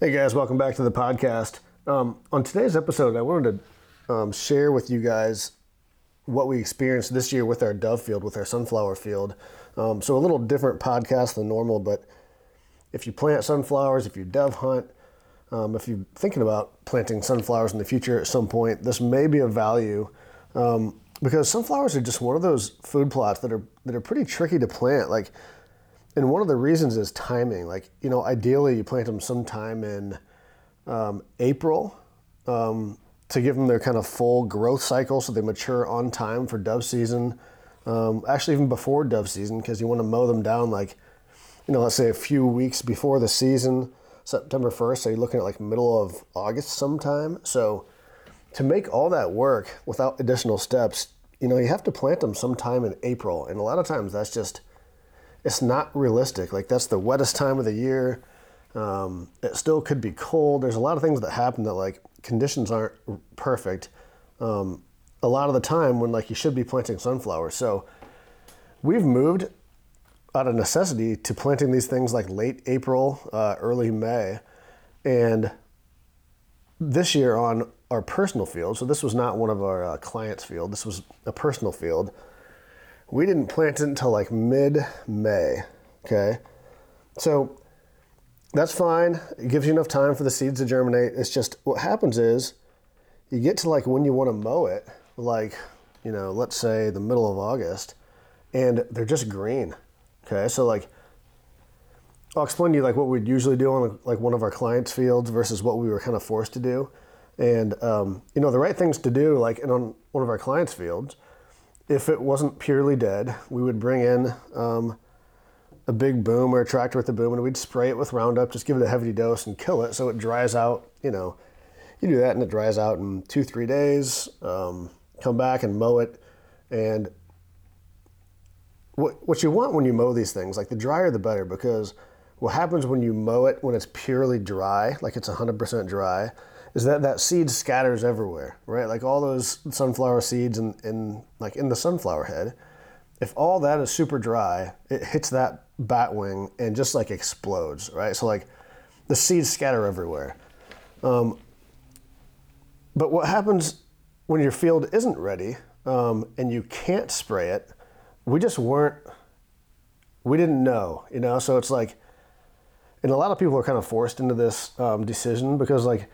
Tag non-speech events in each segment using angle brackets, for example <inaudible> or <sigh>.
Hey guys, welcome back to the podcast. Um, on today's episode, I wanted to um, share with you guys what we experienced this year with our dove field, with our sunflower field. Um, so, a little different podcast than normal, but if you plant sunflowers, if you dove hunt, um, if you're thinking about planting sunflowers in the future at some point, this may be of value um, because sunflowers are just one of those food plots that are that are pretty tricky to plant. Like and one of the reasons is timing. Like, you know, ideally you plant them sometime in um, April um, to give them their kind of full growth cycle so they mature on time for dove season. Um, actually, even before dove season, because you want to mow them down like, you know, let's say a few weeks before the season, September 1st. So you're looking at like middle of August sometime. So to make all that work without additional steps, you know, you have to plant them sometime in April. And a lot of times that's just it's not realistic. Like that's the wettest time of the year. Um, it still could be cold. There's a lot of things that happen that like conditions aren't perfect. Um, a lot of the time when like you should be planting sunflowers. So we've moved out of necessity to planting these things like late April, uh, early May, and this year on our personal field. So this was not one of our uh, clients' field. This was a personal field we didn't plant it until like mid May. Okay. So that's fine. It gives you enough time for the seeds to germinate. It's just what happens is you get to like when you want to mow it, like, you know, let's say the middle of August, and they're just green. Okay. So, like, I'll explain to you like what we'd usually do on like one of our clients' fields versus what we were kind of forced to do. And, um, you know, the right things to do, like and on one of our clients' fields, if it wasn't purely dead, we would bring in um, a big boom or a tractor with a boom and we'd spray it with Roundup, just give it a heavy dose and kill it so it dries out. You know, you do that and it dries out in two, three days. Um, come back and mow it. And what, what you want when you mow these things, like the drier the better, because what happens when you mow it when it's purely dry, like it's 100% dry, is that that seed scatters everywhere, right? Like all those sunflower seeds in, in like in the sunflower head. If all that is super dry, it hits that bat wing and just like explodes, right? So like the seeds scatter everywhere. Um, but what happens when your field isn't ready um, and you can't spray it? We just weren't. We didn't know, you know. So it's like, and a lot of people are kind of forced into this um, decision because like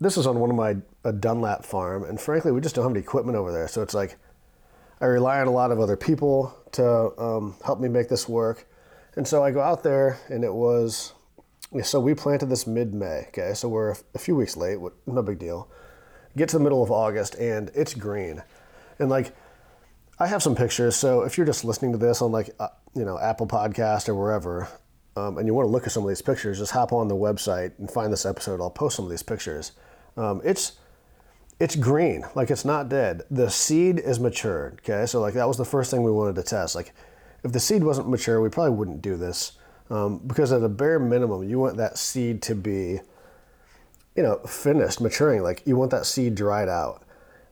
this is on one of my a Dunlap farm, and frankly, we just don't have any equipment over there. So it's like I rely on a lot of other people to um, help me make this work. And so I go out there, and it was so we planted this mid-May. Okay, so we're a few weeks late. No big deal. Get to the middle of August, and it's green, and like. I have some pictures, so if you're just listening to this on like uh, you know Apple Podcast or wherever, um, and you want to look at some of these pictures, just hop on the website and find this episode. I'll post some of these pictures. Um, it's it's green, like it's not dead. The seed is matured. Okay, so like that was the first thing we wanted to test. Like if the seed wasn't mature, we probably wouldn't do this um, because at a bare minimum, you want that seed to be, you know, finished maturing. Like you want that seed dried out.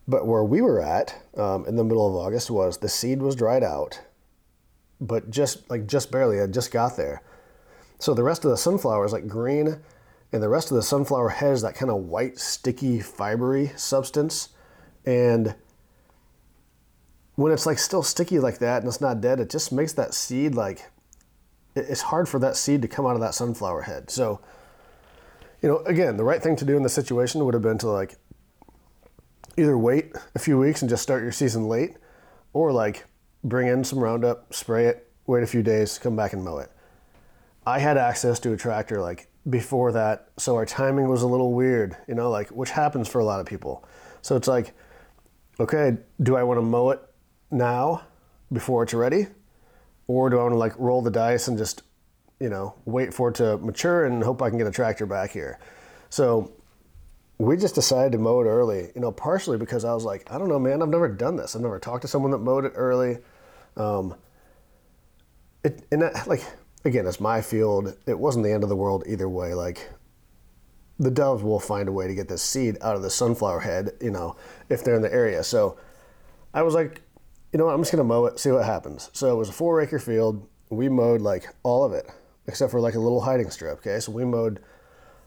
But where we were at um, in the middle of August was the seed was dried out, but just like just barely. I just got there so the rest of the sunflower is like green, and the rest of the sunflower head is that kind of white, sticky, fibery substance. And when it's like still sticky like that and it's not dead, it just makes that seed like it's hard for that seed to come out of that sunflower head. So, you know, again, the right thing to do in the situation would have been to like either wait a few weeks and just start your season late, or like bring in some Roundup, spray it, wait a few days, come back and mow it. I had access to a tractor like before that, so our timing was a little weird, you know, like which happens for a lot of people. So it's like, okay, do I want to mow it now before it's ready, or do I want to like roll the dice and just, you know, wait for it to mature and hope I can get a tractor back here? So we just decided to mow it early, you know, partially because I was like, I don't know, man, I've never done this. I've never talked to someone that mowed it early. Um, it and that, like again, it's my field. It wasn't the end of the world either way. Like the doves will find a way to get this seed out of the sunflower head, you know, if they're in the area. So I was like, you know what, I'm just gonna mow it, see what happens. So it was a four acre field. We mowed like all of it, except for like a little hiding strip. Okay, so we mowed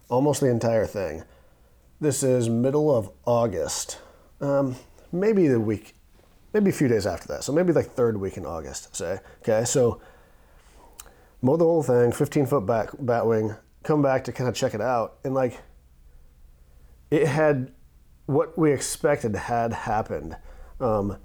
almost the entire thing. This is middle of August, um, maybe the week, maybe a few days after that. So maybe like third week in August, say. Okay, so mow the whole thing, 15 foot back bat wing, come back to kind of check it out, and like it had what we expected had happened. Um,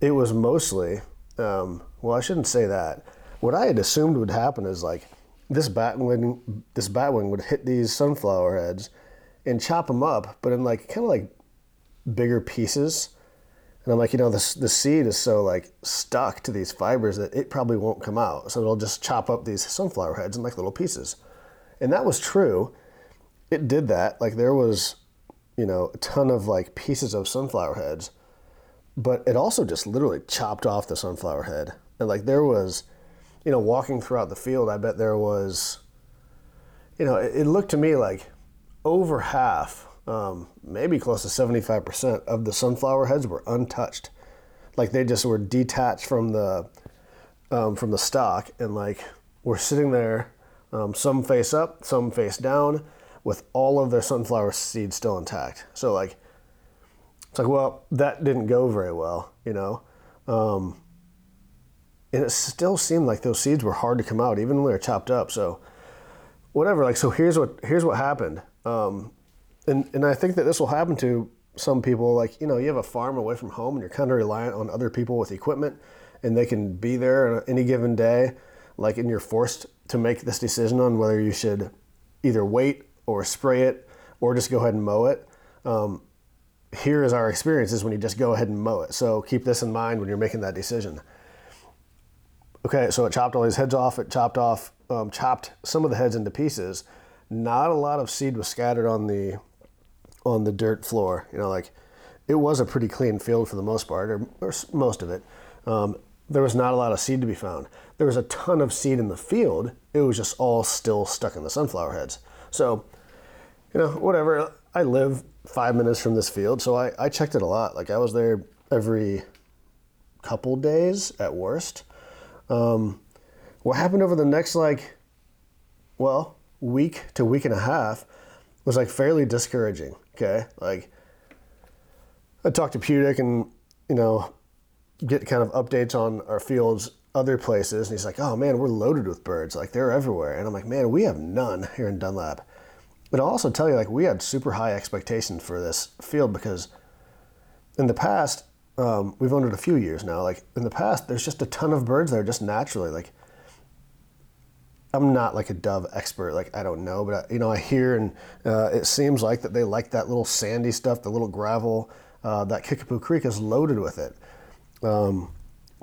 it was mostly, um, well, I shouldn't say that. What I had assumed would happen is like this batwing, this batwing would hit these sunflower heads and chop them up, but in like kind of like bigger pieces. And I'm like, you know, the the seed is so like stuck to these fibers that it probably won't come out. So it'll just chop up these sunflower heads in like little pieces. And that was true. It did that. Like there was, you know, a ton of like pieces of sunflower heads, but it also just literally chopped off the sunflower head. And like there was, you know, walking throughout the field, I bet there was, you know, it, it looked to me like over half, um, maybe close to 75% of the sunflower heads were untouched. Like they just were detached from the, um, from the stock and like were sitting there, um, some face up, some face down, with all of their sunflower seeds still intact. So like, it's like, well, that didn't go very well, you know. Um, and it still seemed like those seeds were hard to come out, even when they were chopped up. So, whatever. Like, so here's what here's what happened. Um, and and I think that this will happen to some people. Like, you know, you have a farm away from home, and you're kind of reliant on other people with equipment, and they can be there on any given day. Like, and you're forced to make this decision on whether you should either wait or spray it or just go ahead and mow it. Um, here is our experience is when you just go ahead and mow it. So keep this in mind when you're making that decision. Okay, so it chopped all these heads off. It chopped off, um, chopped some of the heads into pieces. Not a lot of seed was scattered on the on the dirt floor. You know, like it was a pretty clean field for the most part, or, or most of it. Um, there was not a lot of seed to be found. There was a ton of seed in the field. It was just all still stuck in the sunflower heads. So, you know, whatever. I live five minutes from this field, so I, I checked it a lot. Like I was there every couple days at worst. Um, what happened over the next like, well, week to week and a half was like fairly discouraging. Okay, like I talked to Pudic and you know get kind of updates on our fields other places, and he's like, "Oh man, we're loaded with birds. Like they're everywhere." And I'm like, "Man, we have none here in Dunlap." But I'll also tell you, like, we had super high expectations for this field because in the past, um, we've owned it a few years now. Like in the past, there's just a ton of birds there just naturally. Like I'm not like a dove expert. Like I don't know, but I, you know, I hear and uh, it seems like that they like that little sandy stuff, the little gravel. Uh, that Kickapoo Creek is loaded with it. Um,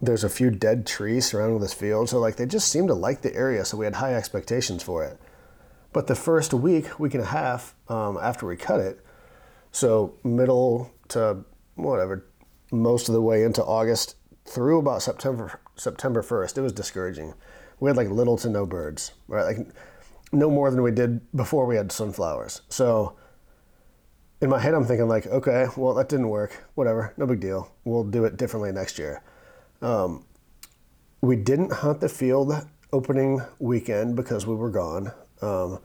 there's a few dead trees surrounding this field, so like they just seem to like the area. So we had high expectations for it. But the first week, week and a half um, after we cut it, so middle to whatever, most of the way into August through about September September 1st, it was discouraging. We had like little to no birds, right? Like no more than we did before we had sunflowers. So in my head, I'm thinking like, okay, well that didn't work. Whatever, no big deal. We'll do it differently next year. Um, we didn't hunt the field opening weekend because we were gone. Um,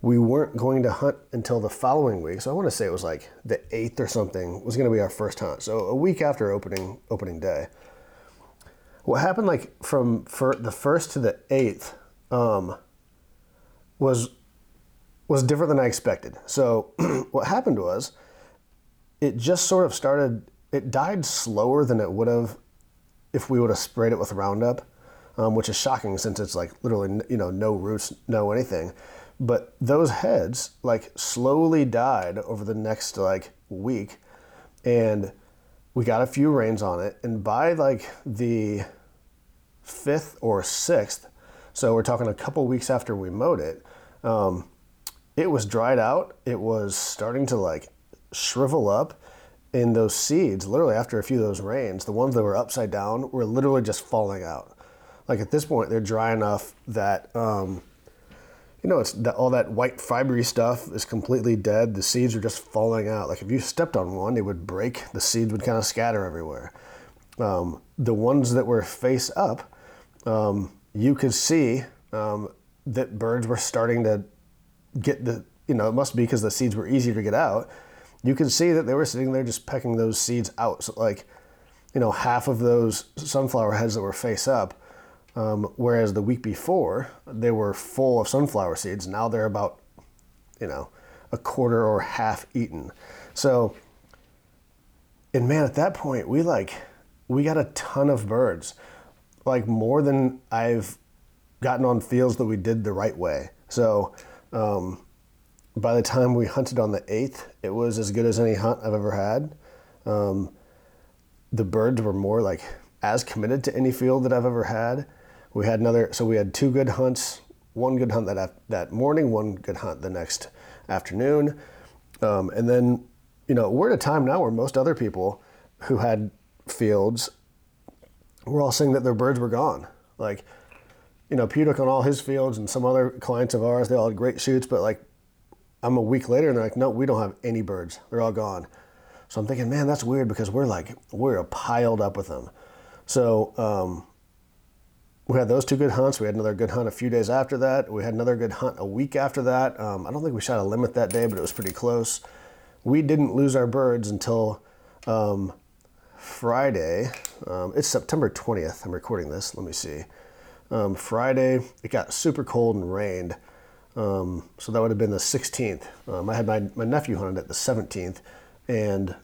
we weren't going to hunt until the following week. So I want to say it was like the eighth or something was going to be our first hunt. So a week after opening opening day. What happened like from for the first to the eighth um, was was different than I expected. So <clears throat> what happened was it just sort of started. It died slower than it would have if we would have sprayed it with Roundup, um, which is shocking since it's like literally you know no roots, no anything. But those heads like slowly died over the next like week, and we got a few rains on it. And by like the fifth or sixth, so we're talking a couple weeks after we mowed it, um, it was dried out. It was starting to like shrivel up. And those seeds, literally after a few of those rains, the ones that were upside down were literally just falling out. Like at this point, they're dry enough that um, you know, it's all that white fibery stuff is completely dead. The seeds are just falling out. Like if you stepped on one, it would break. The seeds would kind of scatter everywhere. Um, the ones that were face up, um, you could see um, that birds were starting to get the you know, it must be because the seeds were easier to get out. You can see that they were sitting there just pecking those seeds out. So like, you know, half of those sunflower heads that were face up, um, whereas the week before they were full of sunflower seeds. Now they're about, you know, a quarter or half eaten. So, and man, at that point, we like, we got a ton of birds, like more than I've gotten on fields that we did the right way. So, um, by the time we hunted on the 8th, it was as good as any hunt I've ever had. Um, the birds were more like as committed to any field that I've ever had. We had another, so we had two good hunts, one good hunt that, that morning, one good hunt the next afternoon. Um, and then, you know, we're at a time now where most other people who had fields were all saying that their birds were gone. Like, you know, Pewdick on all his fields and some other clients of ours, they all had great shoots, but like I'm a week later and they're like, no, we don't have any birds. They're all gone. So I'm thinking, man, that's weird because we're like, we're piled up with them. So um, we had those two good hunts. We had another good hunt a few days after that. We had another good hunt a week after that. Um, I don't think we shot a limit that day, but it was pretty close. We didn't lose our birds until um, Friday. Um, it's September 20th. I'm recording this. Let me see. Um, Friday, it got super cold and rained. Um, so that would have been the 16th. Um, I had my, my nephew hunted at the 17th, and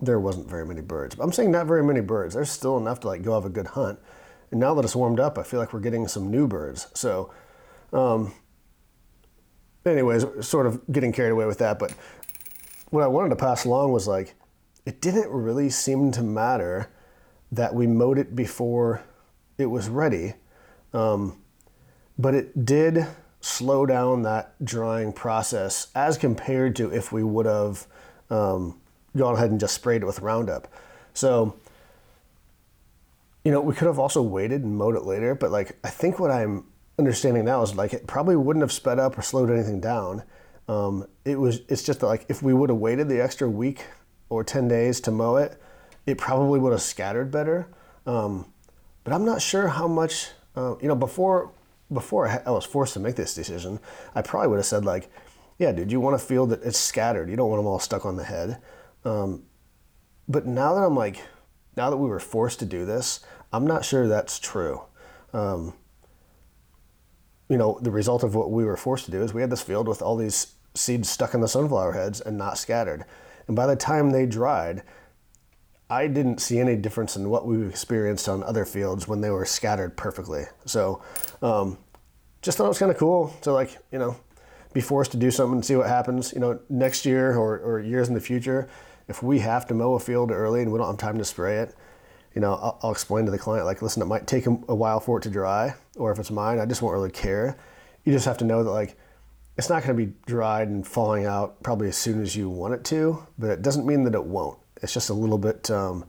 there wasn't very many birds. But I'm saying not very many birds. There's still enough to like go have a good hunt. And now that it's warmed up, I feel like we're getting some new birds. So, um, anyways, sort of getting carried away with that. But what I wanted to pass along was like, it didn't really seem to matter that we mowed it before it was ready. Um, but it did slow down that drying process as compared to if we would have um, gone ahead and just sprayed it with Roundup. So, you know, we could have also waited and mowed it later, but like I think what I'm understanding now is like it probably wouldn't have sped up or slowed anything down. Um, it was it's just that like if we would have waited the extra week or 10 days to mow it, it probably would have scattered better. Um, but I'm not sure how much, uh, you know, before before I was forced to make this decision, I probably would have said like, yeah, dude, you want to feel that it's scattered. You don't want them all stuck on the head. Um, but now that I'm like, now that we were forced to do this, I'm not sure that's true. Um, you know, the result of what we were forced to do is we had this field with all these seeds stuck in the sunflower heads and not scattered. And by the time they dried, I didn't see any difference in what we've experienced on other fields when they were scattered perfectly. So, um, just thought it was kind of cool to like, you know, be forced to do something and see what happens. You know, next year or, or years in the future, if we have to mow a field early and we don't have time to spray it, you know, I'll, I'll explain to the client, like, listen, it might take a while for it to dry, or if it's mine, I just won't really care. You just have to know that, like, it's not going to be dried and falling out probably as soon as you want it to, but it doesn't mean that it won't. It's just a little bit, um,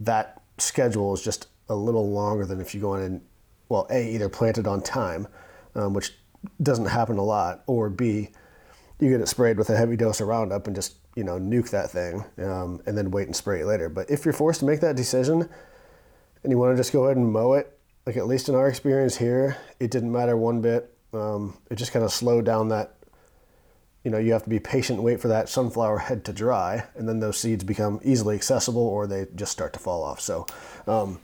that schedule is just a little longer than if you go in and, well, A, either plant it on time, um, which doesn't happen a lot, or B, you get it sprayed with a heavy dose of Roundup and just, you know, nuke that thing um, and then wait and spray it later. But if you're forced to make that decision and you want to just go ahead and mow it, like at least in our experience here, it didn't matter one bit. Um, it just kind of slowed down that you know, you have to be patient and wait for that sunflower head to dry, and then those seeds become easily accessible or they just start to fall off. So, um,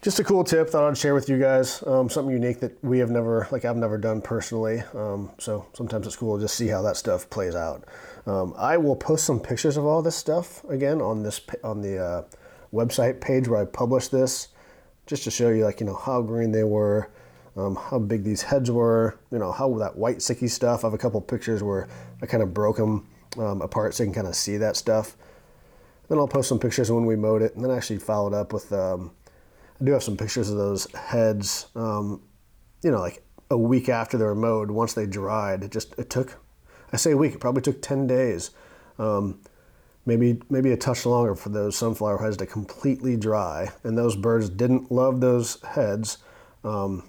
just a cool tip thought I'd share with you guys. Um, something unique that we have never, like I've never done personally. Um, so sometimes it's cool to just see how that stuff plays out. Um, I will post some pictures of all this stuff again on this on the uh, website page where I publish this, just to show you like you know how green they were um, how big these heads were, you know, how that white sicky stuff. I have a couple pictures where I kind of broke them um, apart so you can kind of see that stuff. Then I'll post some pictures when we mowed it, and then actually followed up with, um, I do have some pictures of those heads, um, you know, like a week after they were mowed, once they dried. It just, it took, I say a week, it probably took 10 days. Um, maybe maybe a touch longer for those sunflower heads to completely dry. And those birds didn't love those heads. Um,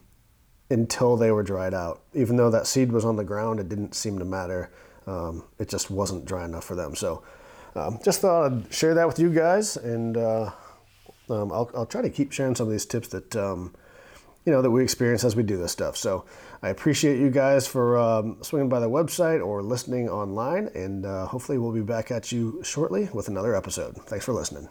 until they were dried out. Even though that seed was on the ground, it didn't seem to matter. Um, it just wasn't dry enough for them. So um, just thought I'd share that with you guys, and uh, um, I'll, I'll, try to keep sharing some of these tips that um, you know that we experience as we do this stuff. So I appreciate you guys for um, swinging by the website or listening online, and uh, hopefully we'll be back at you shortly with another episode. Thanks for listening.